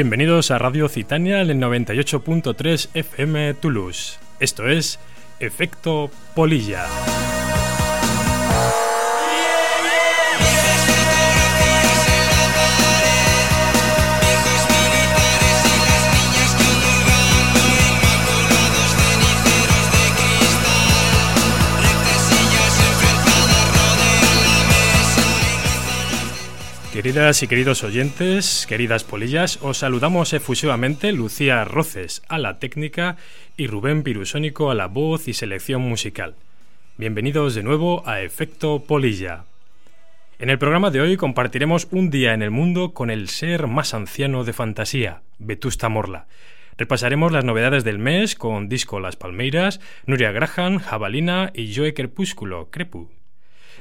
Bienvenidos a Radio Citania en el 98.3 FM Toulouse. Esto es Efecto Polilla. Queridas y queridos oyentes, queridas polillas, os saludamos efusivamente Lucía Roces a la técnica y Rubén Pirusónico a la voz y selección musical. Bienvenidos de nuevo a Efecto Polilla. En el programa de hoy compartiremos un día en el mundo con el ser más anciano de fantasía, Vetusta Morla. Repasaremos las novedades del mes con Disco Las Palmeiras, Nuria Graham, Jabalina y Joe Crepúsculo, Crepu.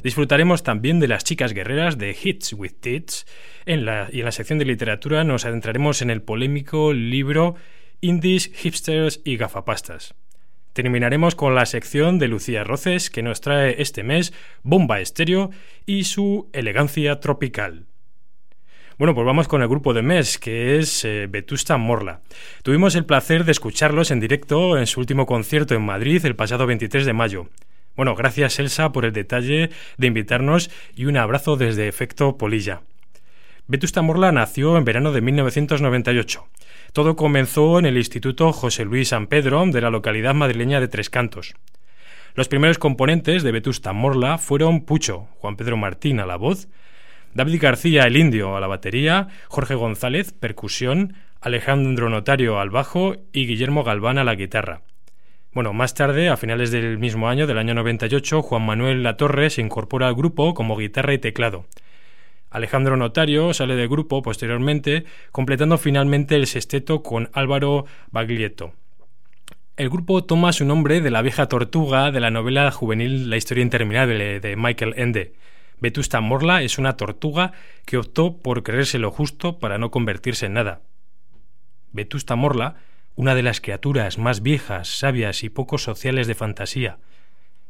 Disfrutaremos también de las chicas guerreras de Hits with Tits. En la, y en la sección de literatura nos adentraremos en el polémico libro Indies, Hipsters y Gafapastas. Terminaremos con la sección de Lucía Roces que nos trae este mes Bomba Estéreo y su elegancia tropical. Bueno, pues vamos con el grupo de mes, que es eh, Vetusta Morla. Tuvimos el placer de escucharlos en directo en su último concierto en Madrid el pasado 23 de mayo. Bueno, gracias Elsa por el detalle de invitarnos y un abrazo desde Efecto Polilla. Vetusta Morla nació en verano de 1998. Todo comenzó en el Instituto José Luis San Pedro de la localidad madrileña de Tres Cantos. Los primeros componentes de Vetusta Morla fueron Pucho, Juan Pedro Martín a la voz, David García el Indio a la batería, Jorge González, percusión, Alejandro Notario al bajo y Guillermo Galván a la guitarra. Bueno, más tarde, a finales del mismo año, del año 98, Juan Manuel Latorre se incorpora al grupo como guitarra y teclado. Alejandro Notario sale del grupo posteriormente, completando finalmente el sexteto con Álvaro Baglietto. El grupo toma su nombre de la vieja tortuga de la novela juvenil La historia interminable de Michael Ende. Vetusta Morla es una tortuga que optó por creerse lo justo para no convertirse en nada. Vetusta Morla una de las criaturas más viejas, sabias y poco sociales de fantasía.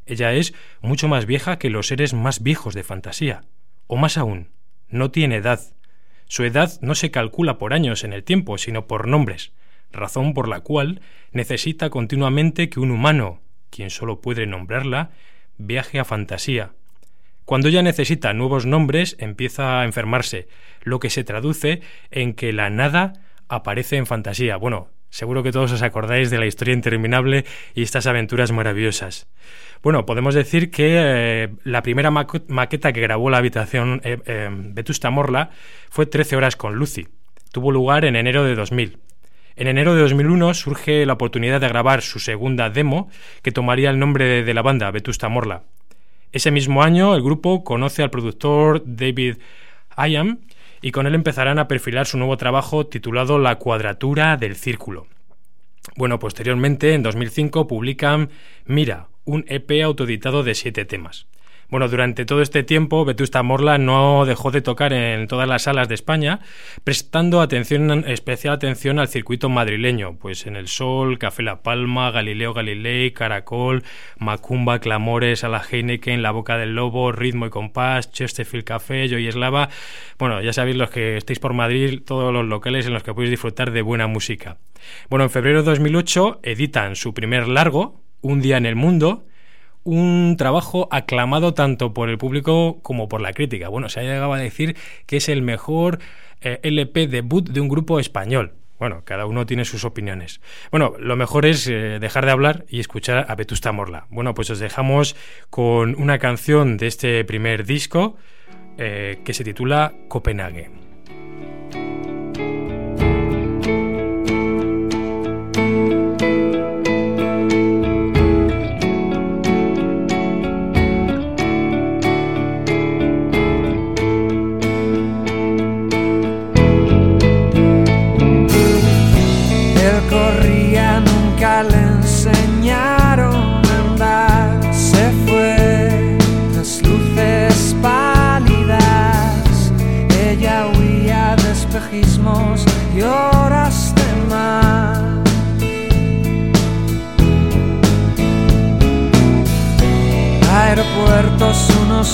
Ella es mucho más vieja que los seres más viejos de fantasía. O más aún, no tiene edad. Su edad no se calcula por años en el tiempo, sino por nombres, razón por la cual necesita continuamente que un humano, quien solo puede nombrarla, viaje a fantasía. Cuando ella necesita nuevos nombres, empieza a enfermarse, lo que se traduce en que la nada aparece en fantasía. Bueno, Seguro que todos os acordáis de la historia interminable y estas aventuras maravillosas. Bueno, podemos decir que eh, la primera maqueta que grabó la habitación eh, eh, Vetusta Morla fue 13 horas con Lucy. Tuvo lugar en enero de 2000. En enero de 2001 surge la oportunidad de grabar su segunda demo, que tomaría el nombre de, de la banda, Vetusta Morla. Ese mismo año, el grupo conoce al productor David Ayam y con él empezarán a perfilar su nuevo trabajo titulado La cuadratura del círculo. Bueno, posteriormente, en 2005, publican Mira, un EP autoeditado de siete temas. Bueno, durante todo este tiempo, Vetusta Morla no dejó de tocar en todas las salas de España, prestando atención, especial atención al circuito madrileño, pues en El Sol, Café La Palma, Galileo Galilei, Caracol, Macumba, Clamores, a la Heineken, La Boca del Lobo, Ritmo y Compás, Chesterfield Café, Joy Eslava. Bueno, ya sabéis los que estéis por Madrid, todos los locales en los que podéis disfrutar de buena música. Bueno, en febrero de 2008 editan su primer largo, Un día en el mundo, un trabajo aclamado tanto por el público como por la crítica. Bueno, se ha llegado a decir que es el mejor eh, LP debut de un grupo español. Bueno, cada uno tiene sus opiniones. Bueno, lo mejor es eh, dejar de hablar y escuchar a Vetusta Morla. Bueno, pues os dejamos con una canción de este primer disco eh, que se titula Copenhague.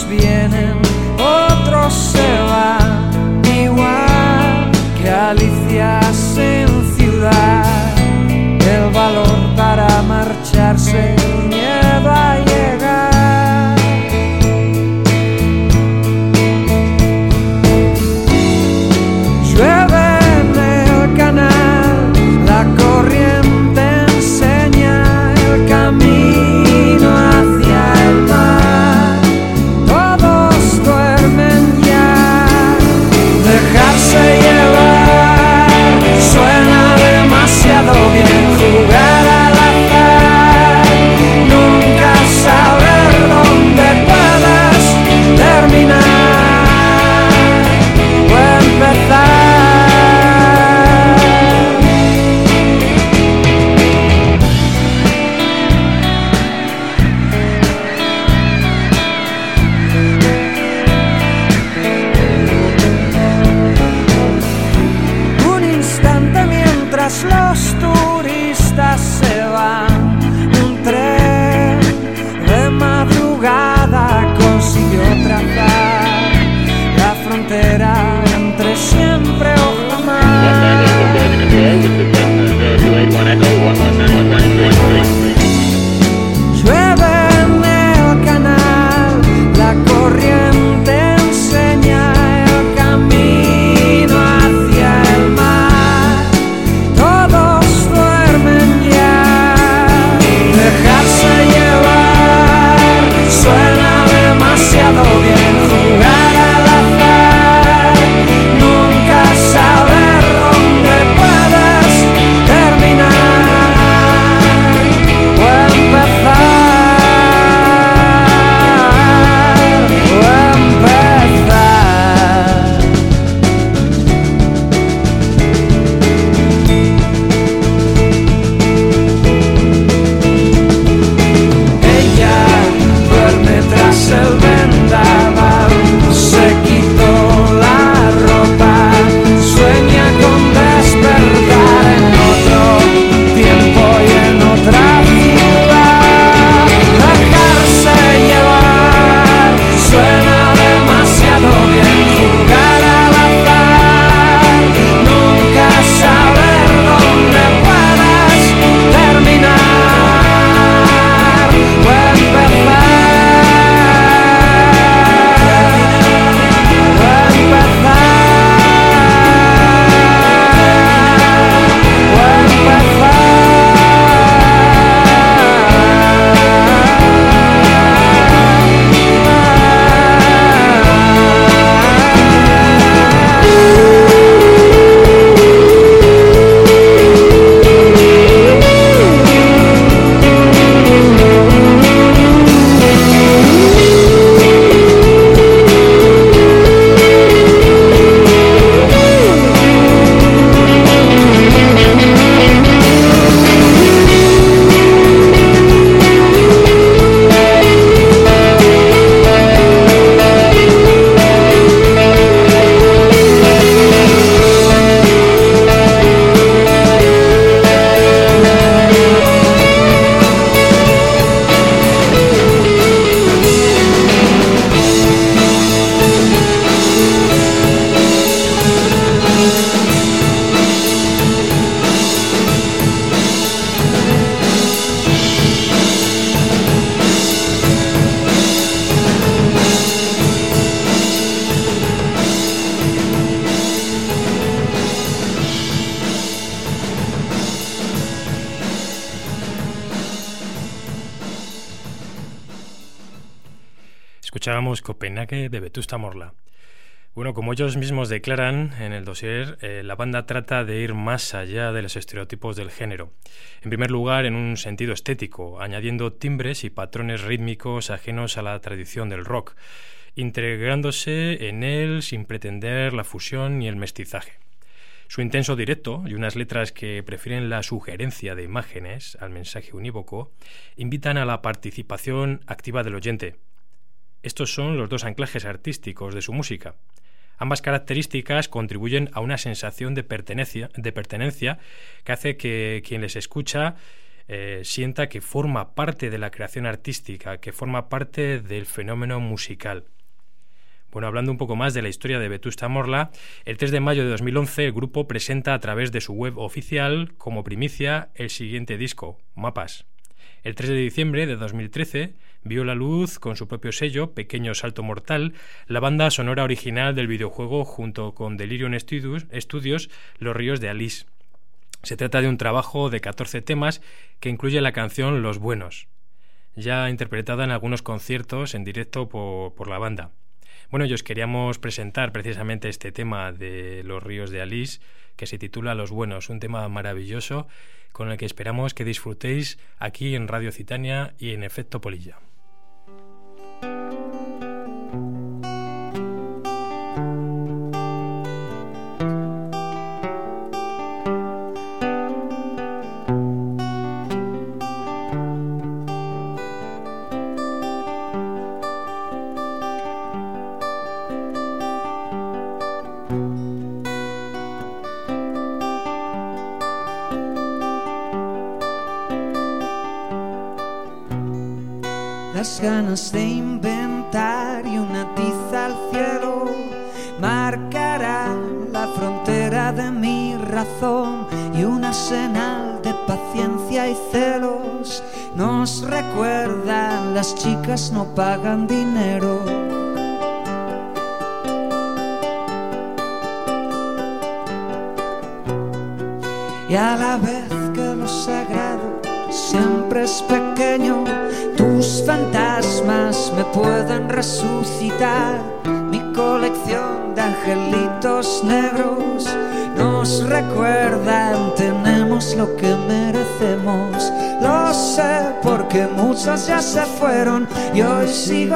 Vienen, otros se van, igual que caricias en ciudad, el valor para marcharse, De Vetusta Morla. Bueno, como ellos mismos declaran en el dossier, eh, la banda trata de ir más allá de los estereotipos del género. En primer lugar, en un sentido estético, añadiendo timbres y patrones rítmicos ajenos a la tradición del rock, integrándose en él sin pretender la fusión ni el mestizaje. Su intenso directo y unas letras que prefieren la sugerencia de imágenes al mensaje unívoco invitan a la participación activa del oyente. Estos son los dos anclajes artísticos de su música. Ambas características contribuyen a una sensación de pertenencia, que hace que quien les escucha eh, sienta que forma parte de la creación artística, que forma parte del fenómeno musical. Bueno, hablando un poco más de la historia de Vetusta Morla, el 3 de mayo de 2011 el grupo presenta a través de su web oficial como primicia el siguiente disco, Mapas. El 3 de diciembre de 2013 vio la luz con su propio sello, Pequeño Salto Mortal, la banda sonora original del videojuego junto con Delirium Studios, Los Ríos de Alice. Se trata de un trabajo de 14 temas que incluye la canción Los Buenos, ya interpretada en algunos conciertos en directo por, por la banda. Bueno, os queríamos presentar precisamente este tema de Los Ríos de Alice, que se titula Los Buenos, un tema maravilloso con el que esperamos que disfrutéis aquí en Radio Citania y en Efecto Polilla.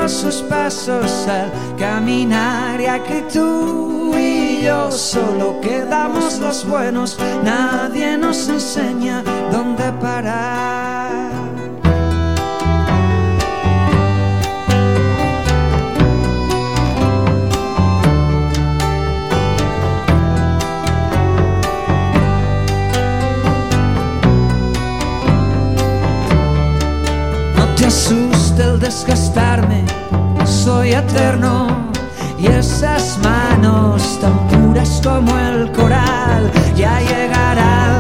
Sus pasos al caminar y aquí tú y yo solo quedamos los buenos. Nadie nos enseña dónde parar. Y esas manos tan puras como el coral ya llegarán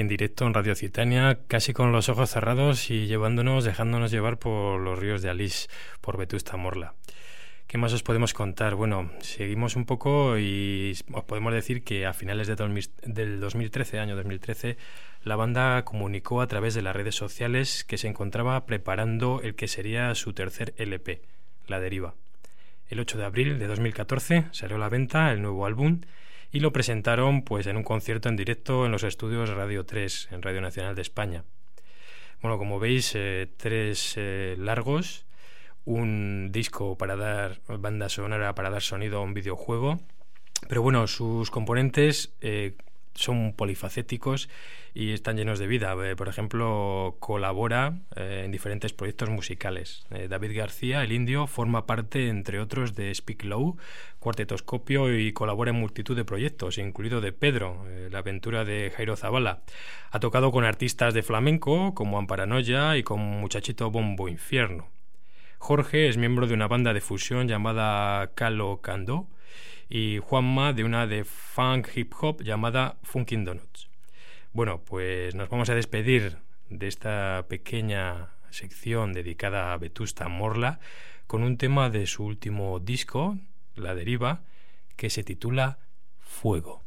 en directo en Radio Citania, casi con los ojos cerrados y llevándonos, dejándonos llevar por los ríos de Alice, por Vetusta Morla. ¿Qué más os podemos contar? Bueno, seguimos un poco y os podemos decir que a finales de del 2013, año 2013, la banda comunicó a través de las redes sociales que se encontraba preparando el que sería su tercer LP, La Deriva. El 8 de abril de 2014 salió a la venta el nuevo álbum y lo presentaron pues en un concierto en directo en los estudios Radio 3 en Radio Nacional de España. Bueno, como veis, eh, tres eh, largos, un disco para dar banda sonora, para dar sonido a un videojuego, pero bueno, sus componentes eh, son polifacéticos y están llenos de vida. Eh, por ejemplo, colabora eh, en diferentes proyectos musicales. Eh, David García, el indio, forma parte, entre otros, de Speak Low, Cuartetoscopio y colabora en multitud de proyectos, incluido de Pedro, la aventura de Jairo Zavala. Ha tocado con artistas de flamenco como Amparanoia y con Muchachito Bombo Infierno. Jorge es miembro de una banda de fusión llamada Calo Cando y Juanma de una de funk hip hop llamada Funkin' Donuts. Bueno, pues nos vamos a despedir de esta pequeña sección dedicada a Vetusta Morla con un tema de su último disco, La Deriva, que se titula Fuego.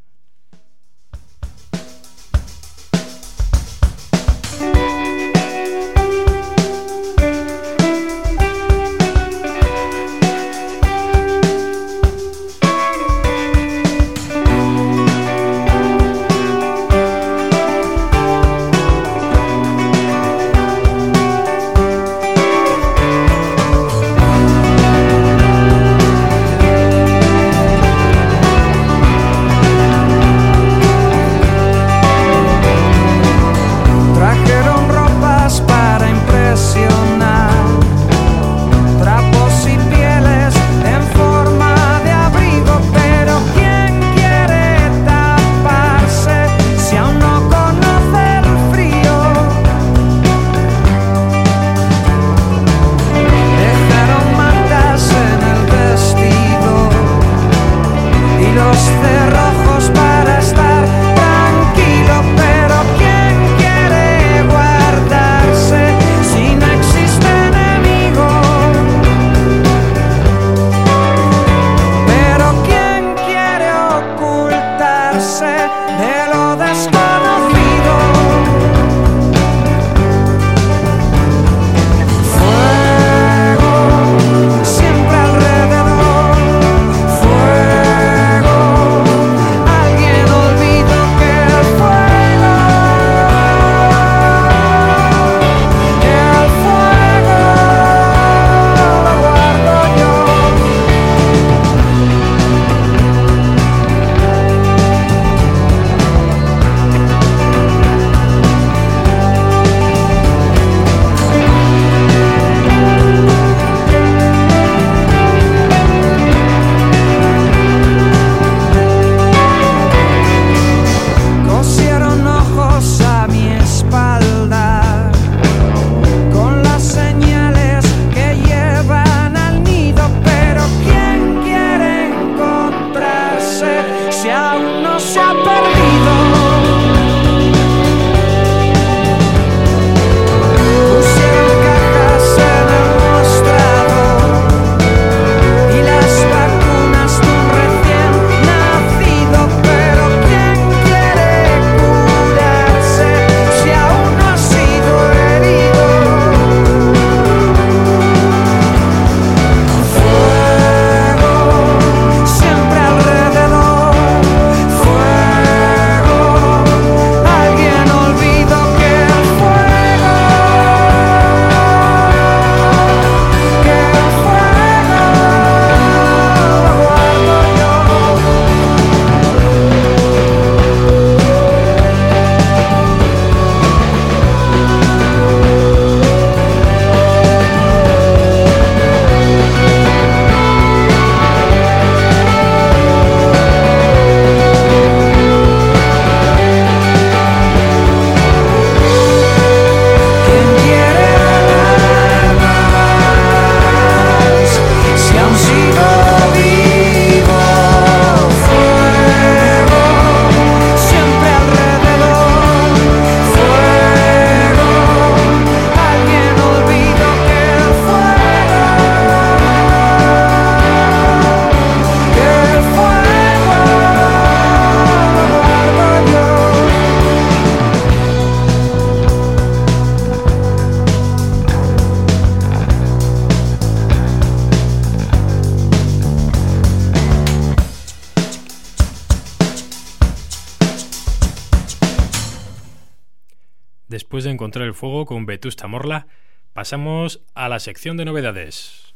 El fuego con Vetusta Morla, pasamos a la sección de novedades.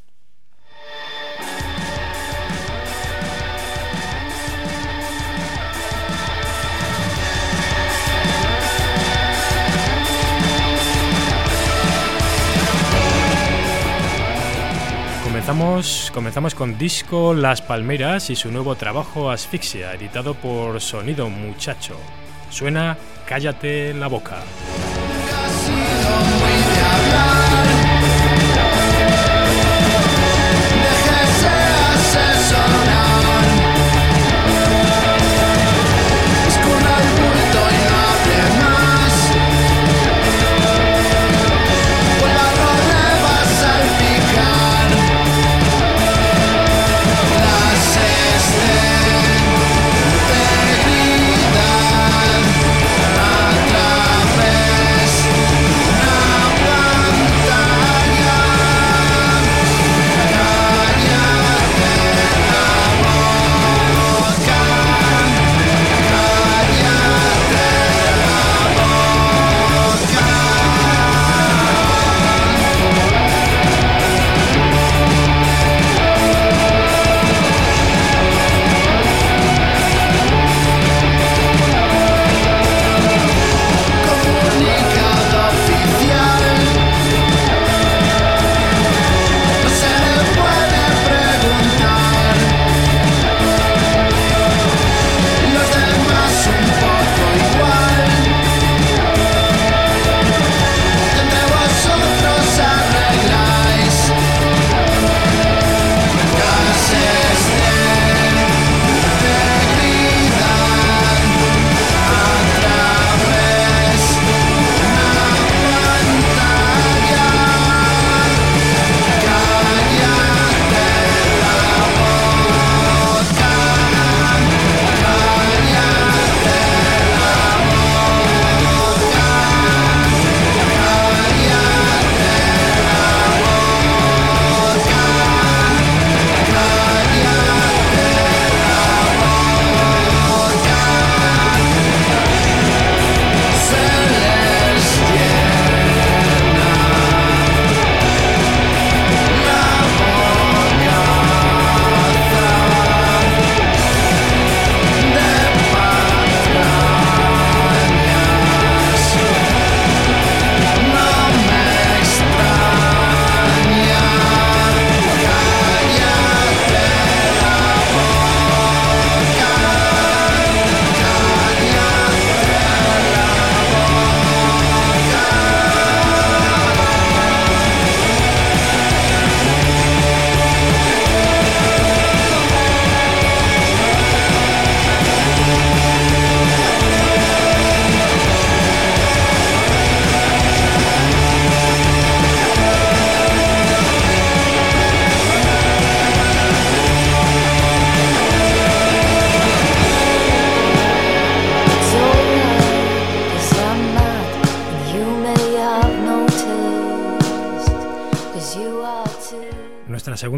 Comenzamos, comenzamos con disco Las Palmeras y su nuevo trabajo Asfixia, editado por Sonido Muchacho. Suena Cállate la boca. without love.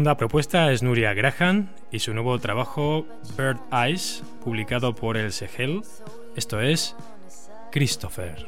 segunda propuesta es Nuria Graham y su nuevo trabajo Bird Eyes, publicado por el Segel. Esto es Christopher.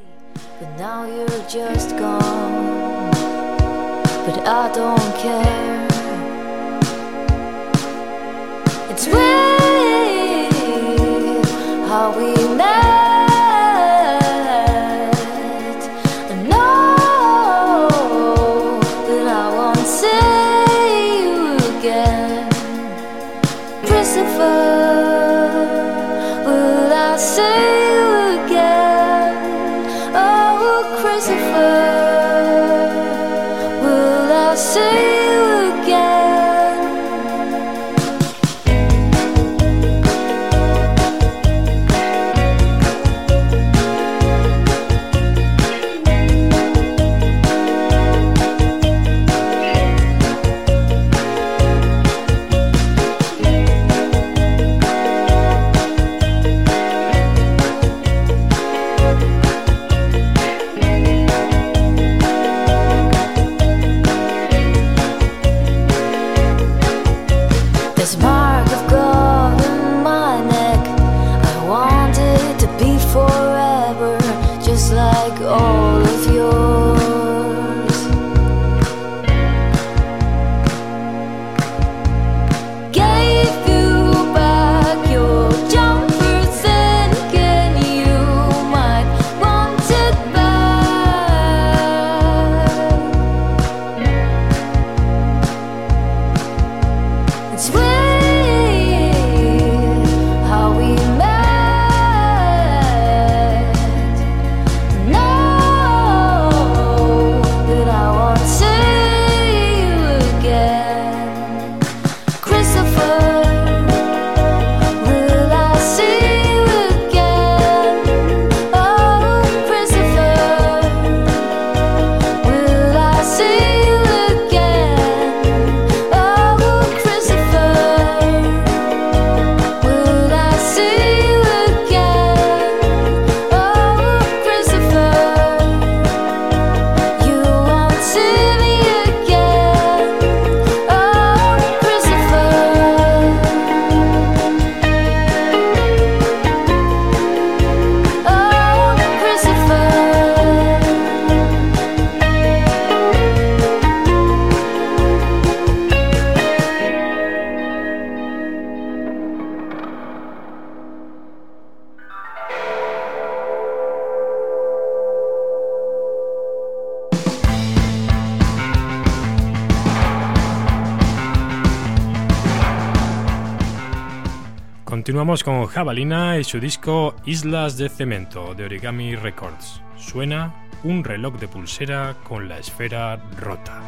Continuamos con Jabalina y su disco Islas de Cemento de Origami Records. Suena un reloj de pulsera con la esfera rota.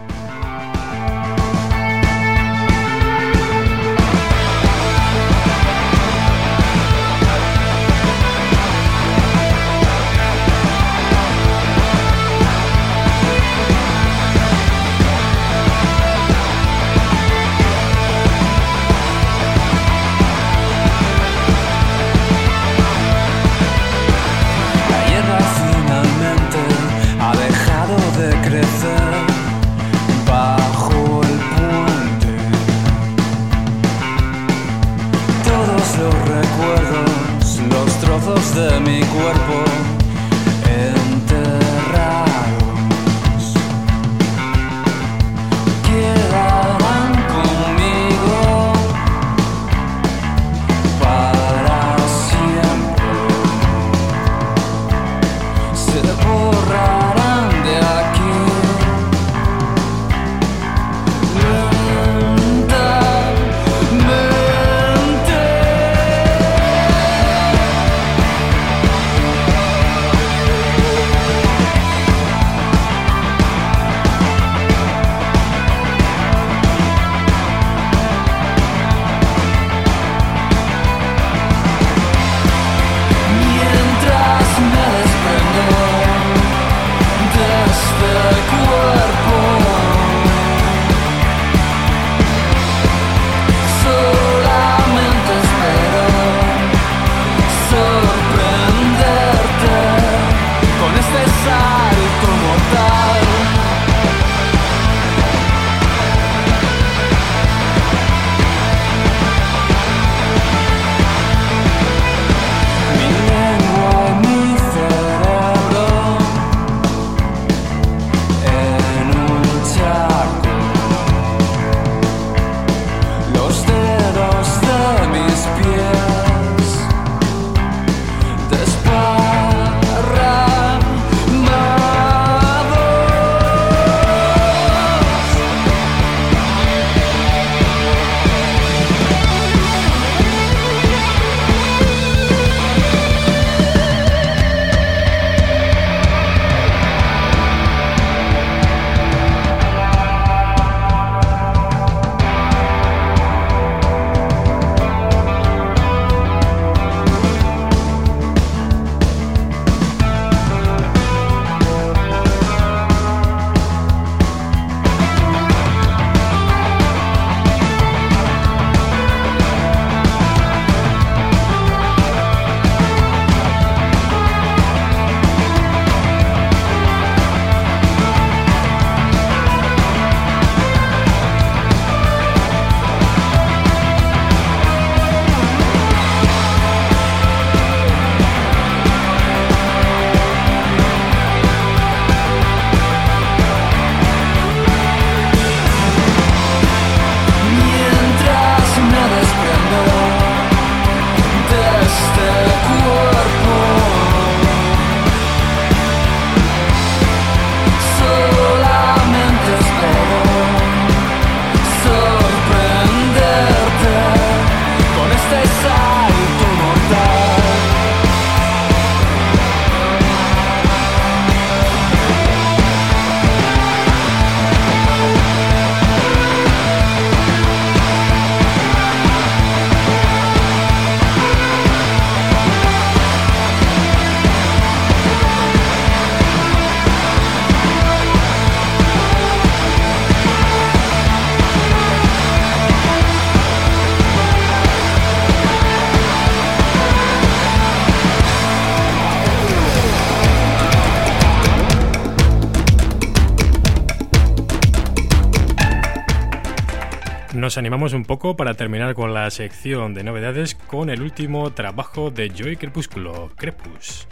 Nos animamos un poco para terminar con la sección de novedades con el último trabajo de Joy Crepúsculo, Crepus.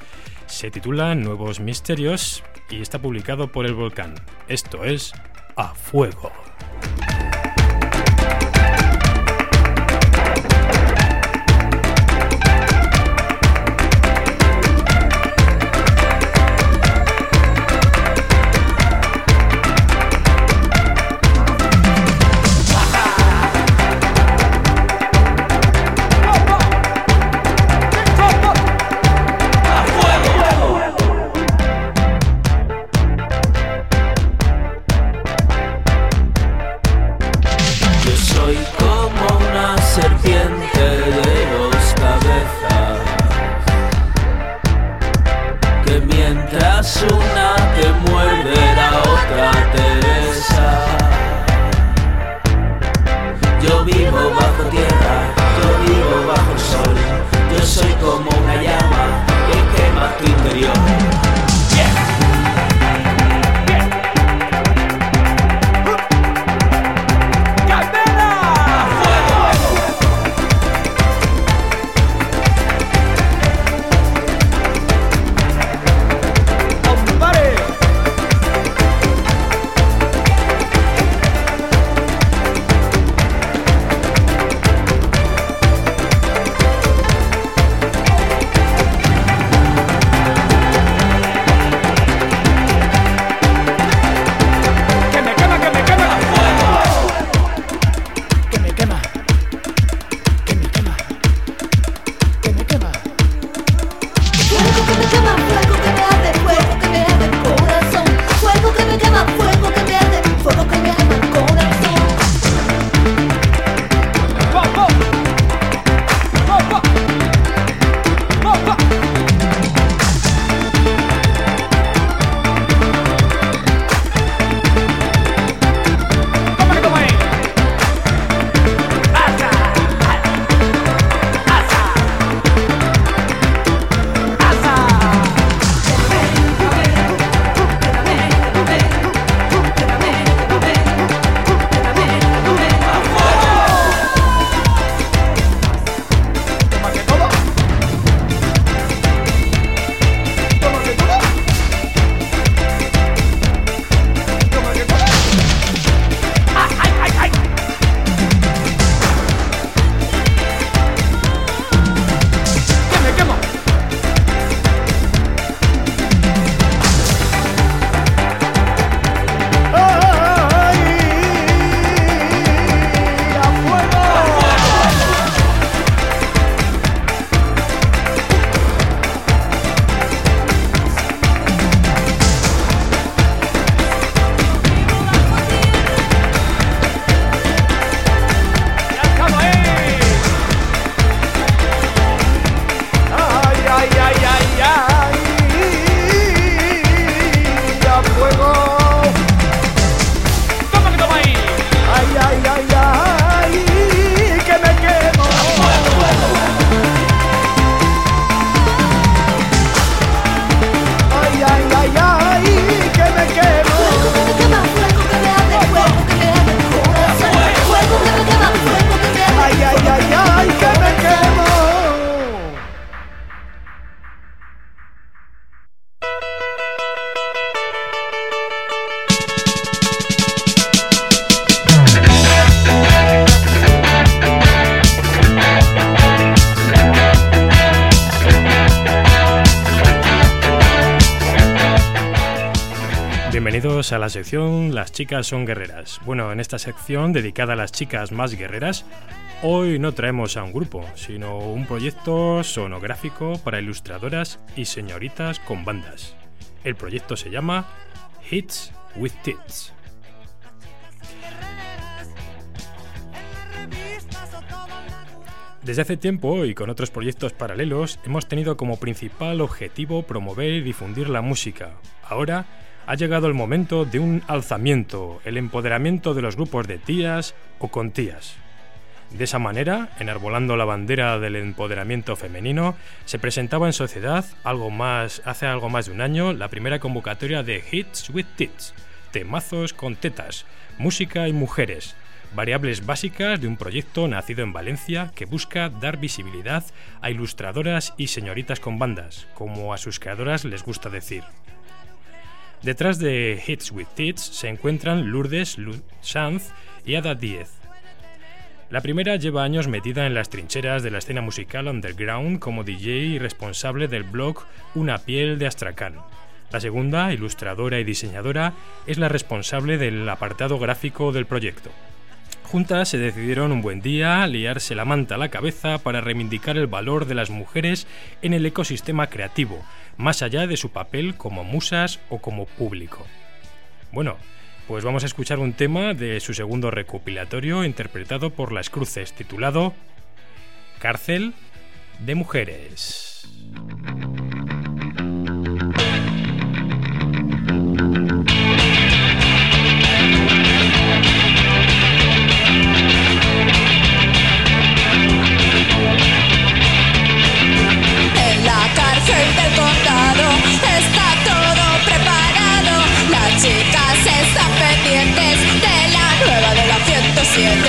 Se titula Nuevos Misterios y está publicado por El Volcán. Esto es A Fuego. A la sección Las chicas son guerreras. Bueno, en esta sección dedicada a las chicas más guerreras, hoy no traemos a un grupo, sino un proyecto sonográfico para ilustradoras y señoritas con bandas. El proyecto se llama Hits with Tits. Desde hace tiempo y con otros proyectos paralelos hemos tenido como principal objetivo promover y difundir la música. Ahora ha llegado el momento de un alzamiento, el empoderamiento de los grupos de tías o con tías. De esa manera, enarbolando la bandera del empoderamiento femenino, se presentaba en sociedad algo más, hace algo más de un año la primera convocatoria de Hits with Tits, temazos con tetas, música y mujeres, variables básicas de un proyecto nacido en Valencia que busca dar visibilidad a ilustradoras y señoritas con bandas, como a sus creadoras les gusta decir. Detrás de Hits with Tits se encuentran Lourdes Sanz y Ada Diez. La primera lleva años metida en las trincheras de la escena musical underground como DJ y responsable del blog Una piel de Astracán. La segunda, ilustradora y diseñadora, es la responsable del apartado gráfico del proyecto. Juntas se decidieron un buen día liarse la manta a la cabeza para reivindicar el valor de las mujeres en el ecosistema creativo, más allá de su papel como musas o como público. Bueno, pues vamos a escuchar un tema de su segundo recopilatorio interpretado por Las Cruces titulado Cárcel de Mujeres. Yeah.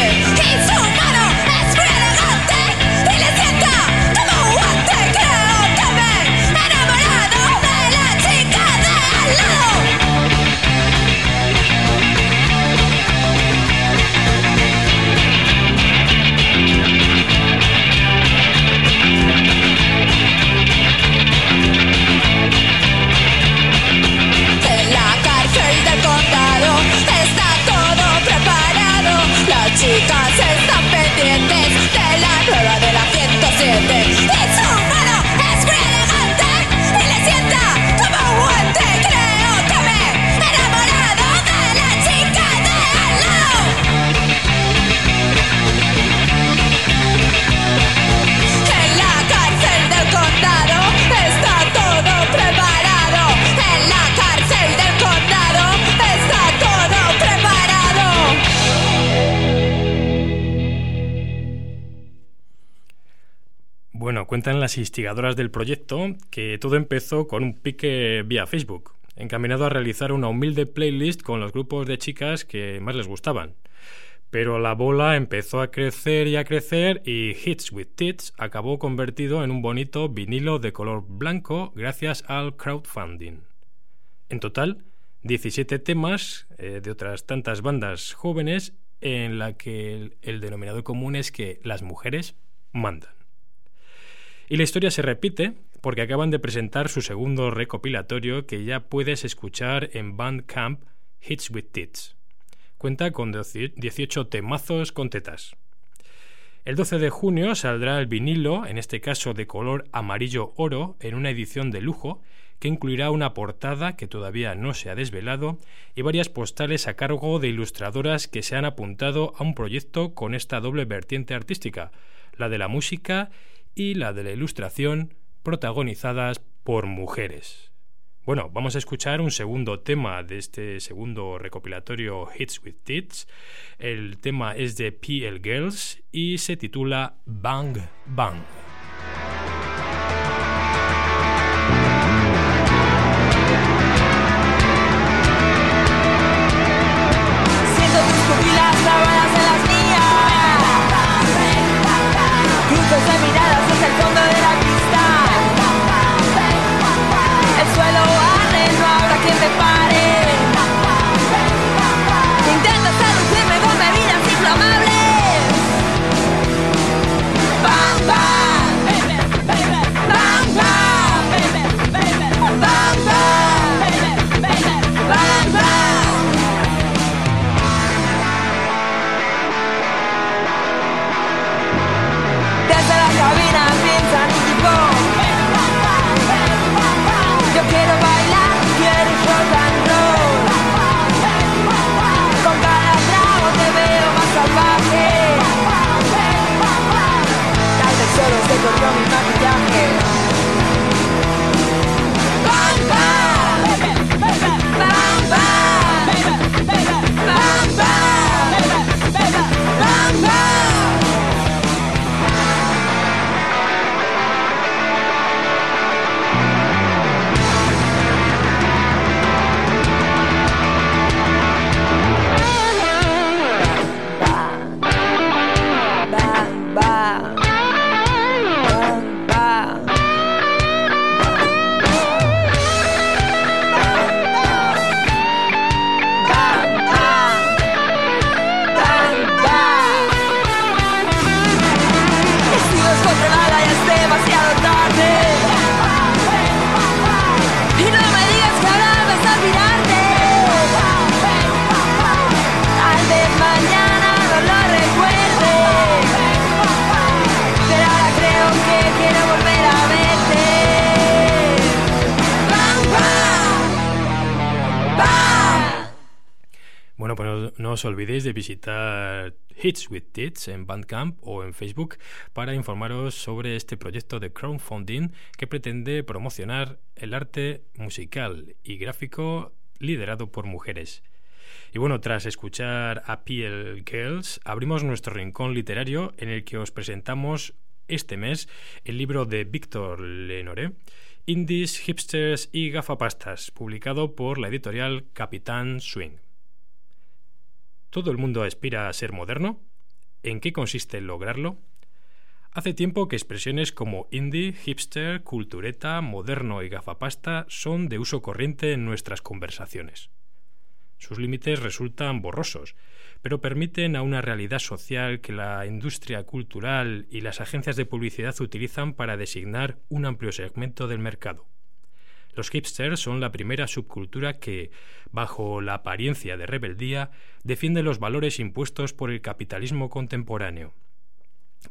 Instigadoras del proyecto que todo empezó con un pique vía Facebook, encaminado a realizar una humilde playlist con los grupos de chicas que más les gustaban. Pero la bola empezó a crecer y a crecer y Hits with Tits acabó convertido en un bonito vinilo de color blanco gracias al crowdfunding. En total, 17 temas eh, de otras tantas bandas jóvenes en la que el, denominador común es que las mujeres mandan. Y la historia se repite porque acaban de presentar su segundo recopilatorio que ya puedes escuchar en Bandcamp Hits with Tits. Cuenta con 18 temazos con tetas. El 12 de junio saldrá el vinilo, en este caso de color amarillo oro, en una edición de lujo que incluirá una portada que todavía no se ha desvelado y varias postales a cargo de ilustradoras que se han apuntado a un proyecto con esta doble vertiente artística, la de la música y la de la ilustración, protagonizadas por mujeres. Bueno, vamos a escuchar un segundo tema de este segundo recopilatorio Hits with Tits. El tema es de PL Girls y se titula Bang Bang. young man. Os olvidéis de visitar Hits with Tits en Bandcamp o en Facebook para informaros sobre este proyecto de crowdfunding que pretende promocionar el arte musical y gráfico liderado por mujeres. Y bueno, tras escuchar a PL Girls, abrimos nuestro rincón literario en el que os presentamos este mes el libro de Víctor Lenoré, Indies, Hipsters y Gafapastas, publicado por la editorial Capitán Swing. ¿Todo el mundo aspira a ser moderno? ¿En qué consiste lograrlo? Hace tiempo que expresiones como indie, hipster, cultureta, moderno y gafapasta son de uso corriente en nuestras conversaciones. Sus límites resultan borrosos, pero permiten a una realidad social que la industria cultural y las agencias de publicidad utilizan para designar un amplio segmento del mercado. Los hipsters son la primera subcultura que, bajo la apariencia de rebeldía, defiende los valores impuestos por el capitalismo contemporáneo.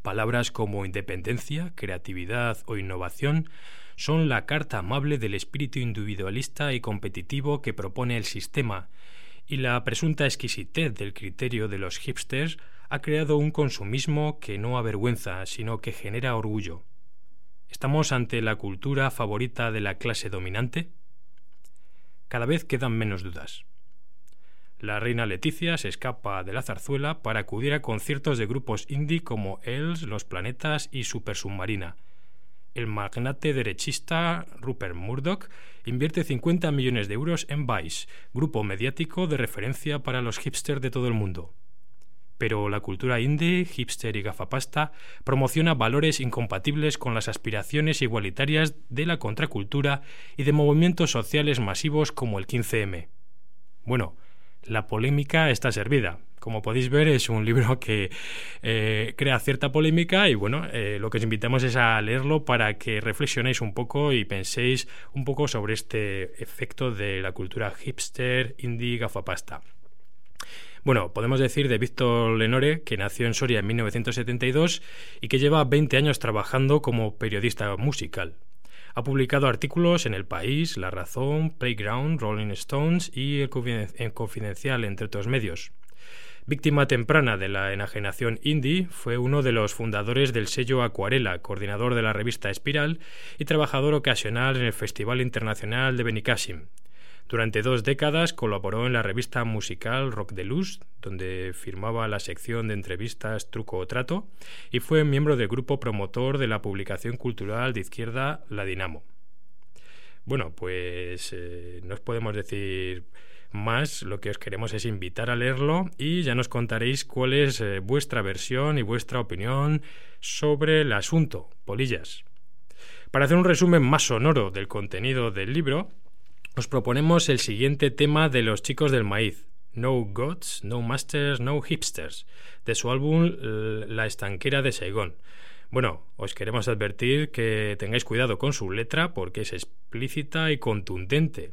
Palabras como independencia, creatividad o innovación son la carta amable del espíritu individualista y competitivo que propone el sistema, y la presunta exquisitez del criterio de los hipsters ha creado un consumismo que no avergüenza, sino que genera orgullo. ¿Estamos ante la cultura favorita de la clase dominante? Cada vez quedan menos dudas. La reina Leticia se escapa de la zarzuela para acudir a conciertos de grupos indie como Els, Los Planetas y Super Submarina. el magnate derechista Rupert Murdoch invierte 50 millones de euros en Vice, grupo mediático de referencia para los hipsters de todo el mundo. Pero la cultura indie, hipster y gafapasta promociona valores incompatibles con las aspiraciones igualitarias de la contracultura y de movimientos sociales masivos como el 15M. Bueno, la polémica está servida. Como podéis ver, es un libro que eh, crea cierta polémica y bueno, eh, lo que os invitamos es a leerlo para que reflexionéis un poco y penséis un poco sobre este efecto de la cultura hipster, indie, gafapasta. Bueno, podemos decir de Víctor Lenore, que nació en Soria en 1972 y que lleva 20 años trabajando como periodista musical. Ha publicado artículos en El País, La Razón, Playground, Rolling Stones y El Confidencial, entre otros medios. Víctima temprana de la enajenación indie, fue uno de los fundadores del sello Acuarela, coordinador de la revista Espiral y trabajador ocasional en el Festival Internacional de Benicassim. Durante dos décadas colaboró en la revista musical Rock de Luz, donde firmaba la sección de entrevistas Truco o Trato, y fue miembro del grupo promotor de la publicación cultural de izquierda La Dinamo. Bueno, pues eh, no os podemos decir más, lo que os queremos es invitar a leerlo y ya nos contaréis cuál es eh, vuestra versión y vuestra opinión sobre el asunto, polillas. Para hacer un resumen más sonoro del contenido del libro, os proponemos el siguiente tema de los chicos del maíz, No Gods, No Masters, No Hipsters, de su álbum La estanquera de Saigón. Bueno, os queremos advertir que tengáis cuidado con su letra porque es explícita y contundente.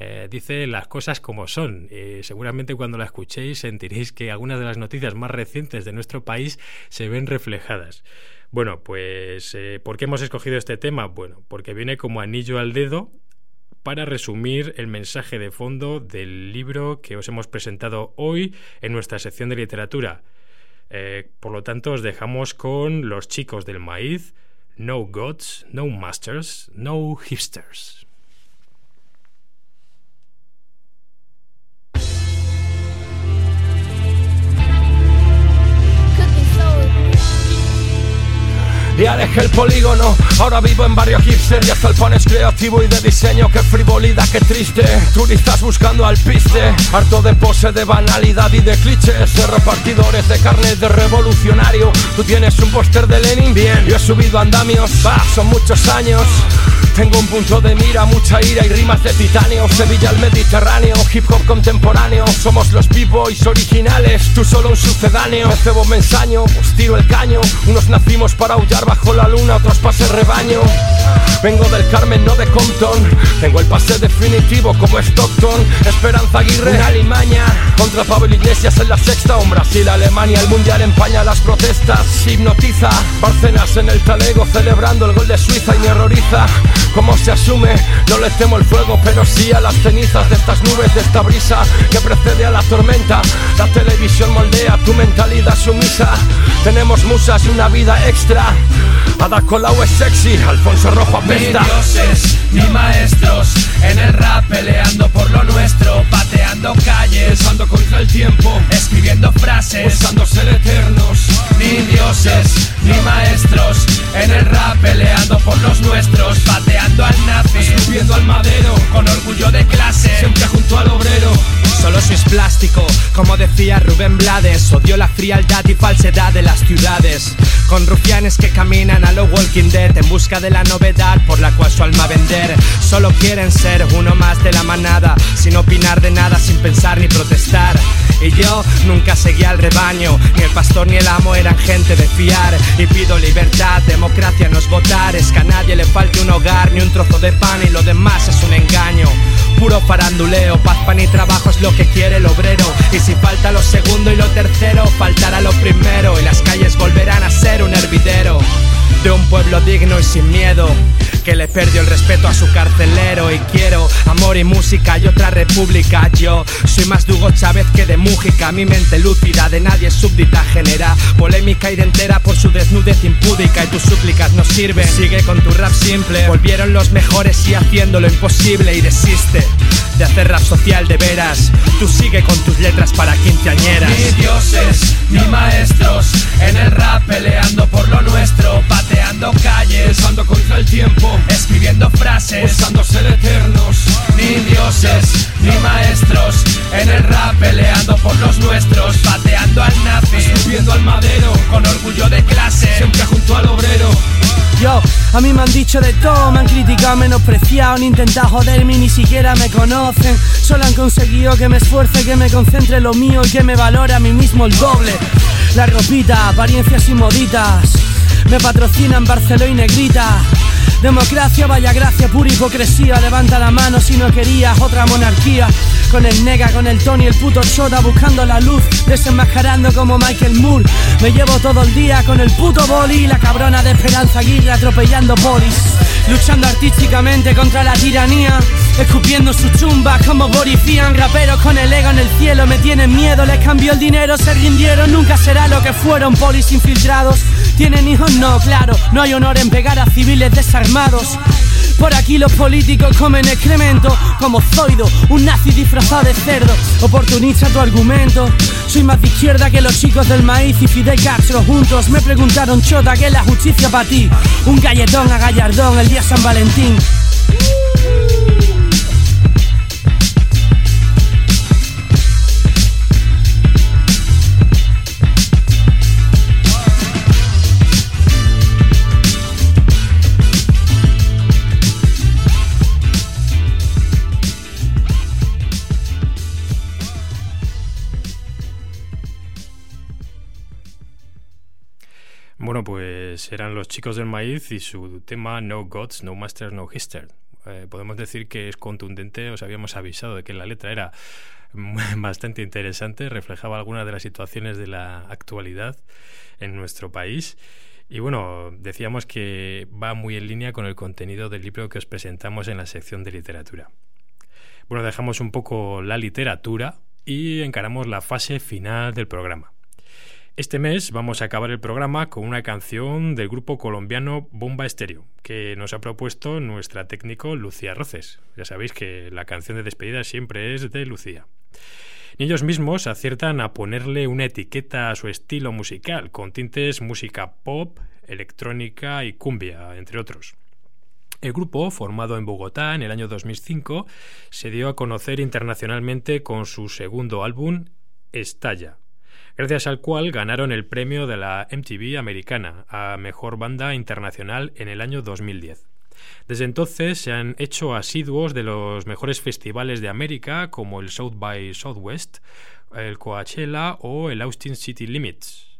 Eh, dice las cosas como son. seguramente cuando la escuchéis sentiréis que algunas de las noticias más recientes de nuestro país se ven reflejadas. Bueno, pues eh, ¿por qué hemos escogido este tema? Bueno, porque viene como anillo al dedo para resumir el mensaje de fondo del libro que os hemos presentado hoy en nuestra sección de literatura. Eh, por lo tanto, os dejamos con los chicos del maíz, No Gods, No Masters, No Hipsters. Y alejé el polígono. Ahora vivo en barrio hipster y hasta el pan es creativo y de diseño. Qué frivolidad, qué triste. Turistas buscando al piste. Harto de pose, de banalidad y de clichés. De repartidores de carne de revolucionario. Tú tienes un póster de Lenin, bien. Yo he subido andamios, va, son muchos años. Tengo un punto de mira, mucha ira y rimas de titanio. Sevilla al Mediterráneo, hip hop contemporáneo. Somos los b-boys originales, tú solo un sucedáneo. Me cebo, me ensaño, pues tiro el caño. Unos nacimos para aullar bajo la luna, otros pase rebaño. Vengo del Carmen, no de Compton. Tengo el pase definitivo como Stockton. Esperanza Aguirre, una limaña. Contra Pablo Iglesias en la sexta. Un Brasil, Alemania, el mundial empaña las protestas. Hipnotiza. Barcenas en el talego celebrando el gol de Suiza y me horroriza. Cómo se asume, no le temo el fuego, pero sí a las cenizas de estas nubes, de esta brisa que precede a la tormenta. La televisión moldea tu mentalidad sumisa. Tenemos musas y una vida extra. Ada Colau es sexy, Alfonso Rojo apesta. Ni dioses, ni maestros, en el rap peleando por lo nuestro, pateando calles, pensando contra el tiempo, escribiendo frases, buscando ser eternos. Ni dioses, ni maestros, en el rap peleando por los nuestros, pateando al nazi, subiendo al madero, con orgullo de clase, siempre junto al obrero. Solo si plástico, como decía Rubén Blades, odio la frialdad y falsedad de las ciudades, con rufianes que caminan a lo Walking Dead en busca de la novedad por la cual su alma vender. Solo quieren ser uno más de la manada, sin opinar de nada, sin pensar ni protestar. Y yo nunca seguía al rebaño, ni el pastor ni el amo eran gente de fiar. Y pido libertad, democracia no es votar, es que a nadie le falte un hogar ni un trozo de pan y lo demás es un engaño. Puro faranduleo, paz, pan y trabajo es lo que quiere el obrero. Y si falta lo segundo y lo tercero, faltará lo primero. Y las calles volverán a ser un hervidero de un pueblo digno y sin miedo que le perdió el respeto a su carcelero y quiero amor y música y otra república. Yo soy más de Hugo Chávez que de Mújica, mi mente lúcida de nadie súbdita genera polémica y entera por su desnudez impúdica y tus súplicas no sirven. Sigue con tu rap simple, volvieron los mejores y haciendo lo imposible y desiste de hacer rap social de veras. Tú sigue con tus letras para quinceañeras. Ni dioses, ni maestros, en el rap peleando por lo nuestro. pateando calles, pensando contra el tiempo, escribiendo frases, buscando ser eternos. Ni dioses, ni maestros, en el rap peleando por los nuestros, pateando al nazi, subiendo al madero, con orgullo de clase, siempre junto al obrero. Yo, a mí me han dicho de todo, me han criticado, menospreciado, han intentado joderme y ni siquiera me conocen. Solo han conseguido que me esfuerce, que me concentre en lo mío y que me valore a mí mismo el doble. La ropita, apariencias y moditas, me patrocinan Barcelona y Negrita. Democracia, vaya gracia, pura hipocresía. Levanta la mano si no querías otra monarquía. Con el nega, con el Tony, el puto Chota buscando la luz, desenmascarando como Michael Moore. Me llevo todo el día con el puto boli, la cabrona de Esperanza Aguirre atropellando polis. Luchando artísticamente contra la tiranía, escupiendo sus chumbas como borifían. Raperos con el ego en el cielo me tienen miedo, les cambió el dinero, se rindieron, nunca será lo que fueron polis infiltrados. ¿Tienen hijos? No, claro, no hay honor en pegar a civiles desarmados. Por aquí los políticos comen excremento como Zoido, un nazi disfrazado de cerdo. Oportunista tu argumento. Soy más de izquierda que los chicos del maíz y Fidel Castro juntos. Me preguntaron, Chota, ¿qué es la justicia para ti? Un galletón a Gallardón el día San Valentín. Pues eran los chicos del maíz y su tema No Gods, No Masters, No History. Eh, podemos decir que es contundente, os habíamos avisado de que la letra era bastante interesante, reflejaba algunas de las situaciones de la actualidad en nuestro país. Y bueno, decíamos que va muy en línea con el contenido del libro que os presentamos en la sección de literatura. Bueno, dejamos un poco la literatura y encaramos la fase final del programa. Este mes vamos a acabar el programa con una canción del grupo colombiano Bomba Estéreo, que nos ha propuesto nuestra técnico Lucía Roces. Ya sabéis que la canción de despedida siempre es de Lucía. Y ellos mismos aciertan a ponerle una etiqueta a su estilo musical, con tintes música pop, electrónica y cumbia, entre otros. El grupo, formado en Bogotá en el año 2005, se dio a conocer internacionalmente con su segundo álbum, Estalla, gracias al cual ganaron el premio de la MTV americana a Mejor Banda Internacional en el año 2010. Desde entonces se han hecho asiduos de los mejores festivales de América como el South by Southwest, el Coachella o el Austin City Limits.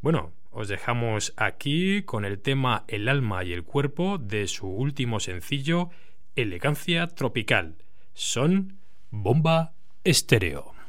Bueno, os dejamos aquí con el tema El alma y el cuerpo de su último sencillo, Elegancia Tropical. Son Bomba Estéreo.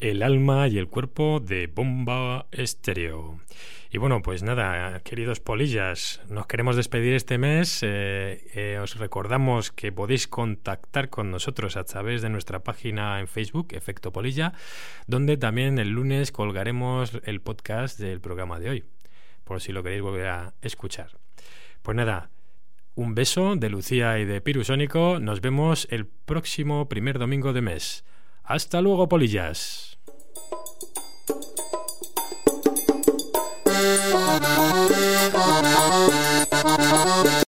El alma y el cuerpo de Bomba Estéreo. Y bueno, pues nada, queridos polillas, nos queremos despedir este mes. Eh, eh, os recordamos que podéis contactar con nosotros a través de nuestra página en Facebook, Efecto Polilla, donde también el lunes colgaremos el podcast del programa de hoy, por si lo queréis volver a escuchar. Pues nada, un beso de Lucía y de Pirusónico. Nos vemos el próximo primer domingo de mes. Hasta luego, polillas.